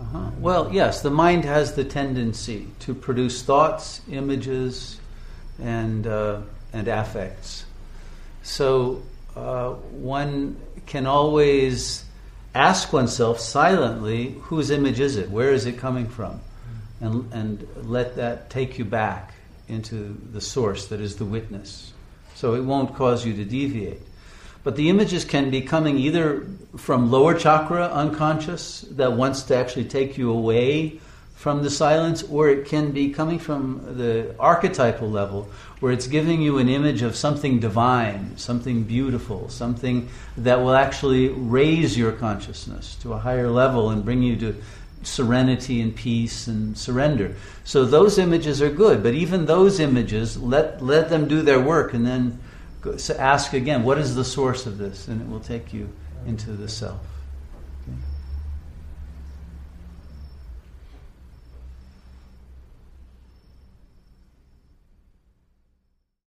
Uh-huh. Well, yes, the mind has the tendency to produce thoughts, images, and uh, and affects. So uh, one can always ask oneself silently, whose image is it? Where is it coming from? And, and let that take you back into the source that is the witness. So it won't cause you to deviate. But the images can be coming either from lower chakra unconscious that wants to actually take you away from the silence, or it can be coming from the archetypal level where it's giving you an image of something divine, something beautiful, something that will actually raise your consciousness to a higher level and bring you to serenity and peace and surrender. So those images are good, but even those images, let, let them do their work and then ask again, what is the source of this? And it will take you into the self.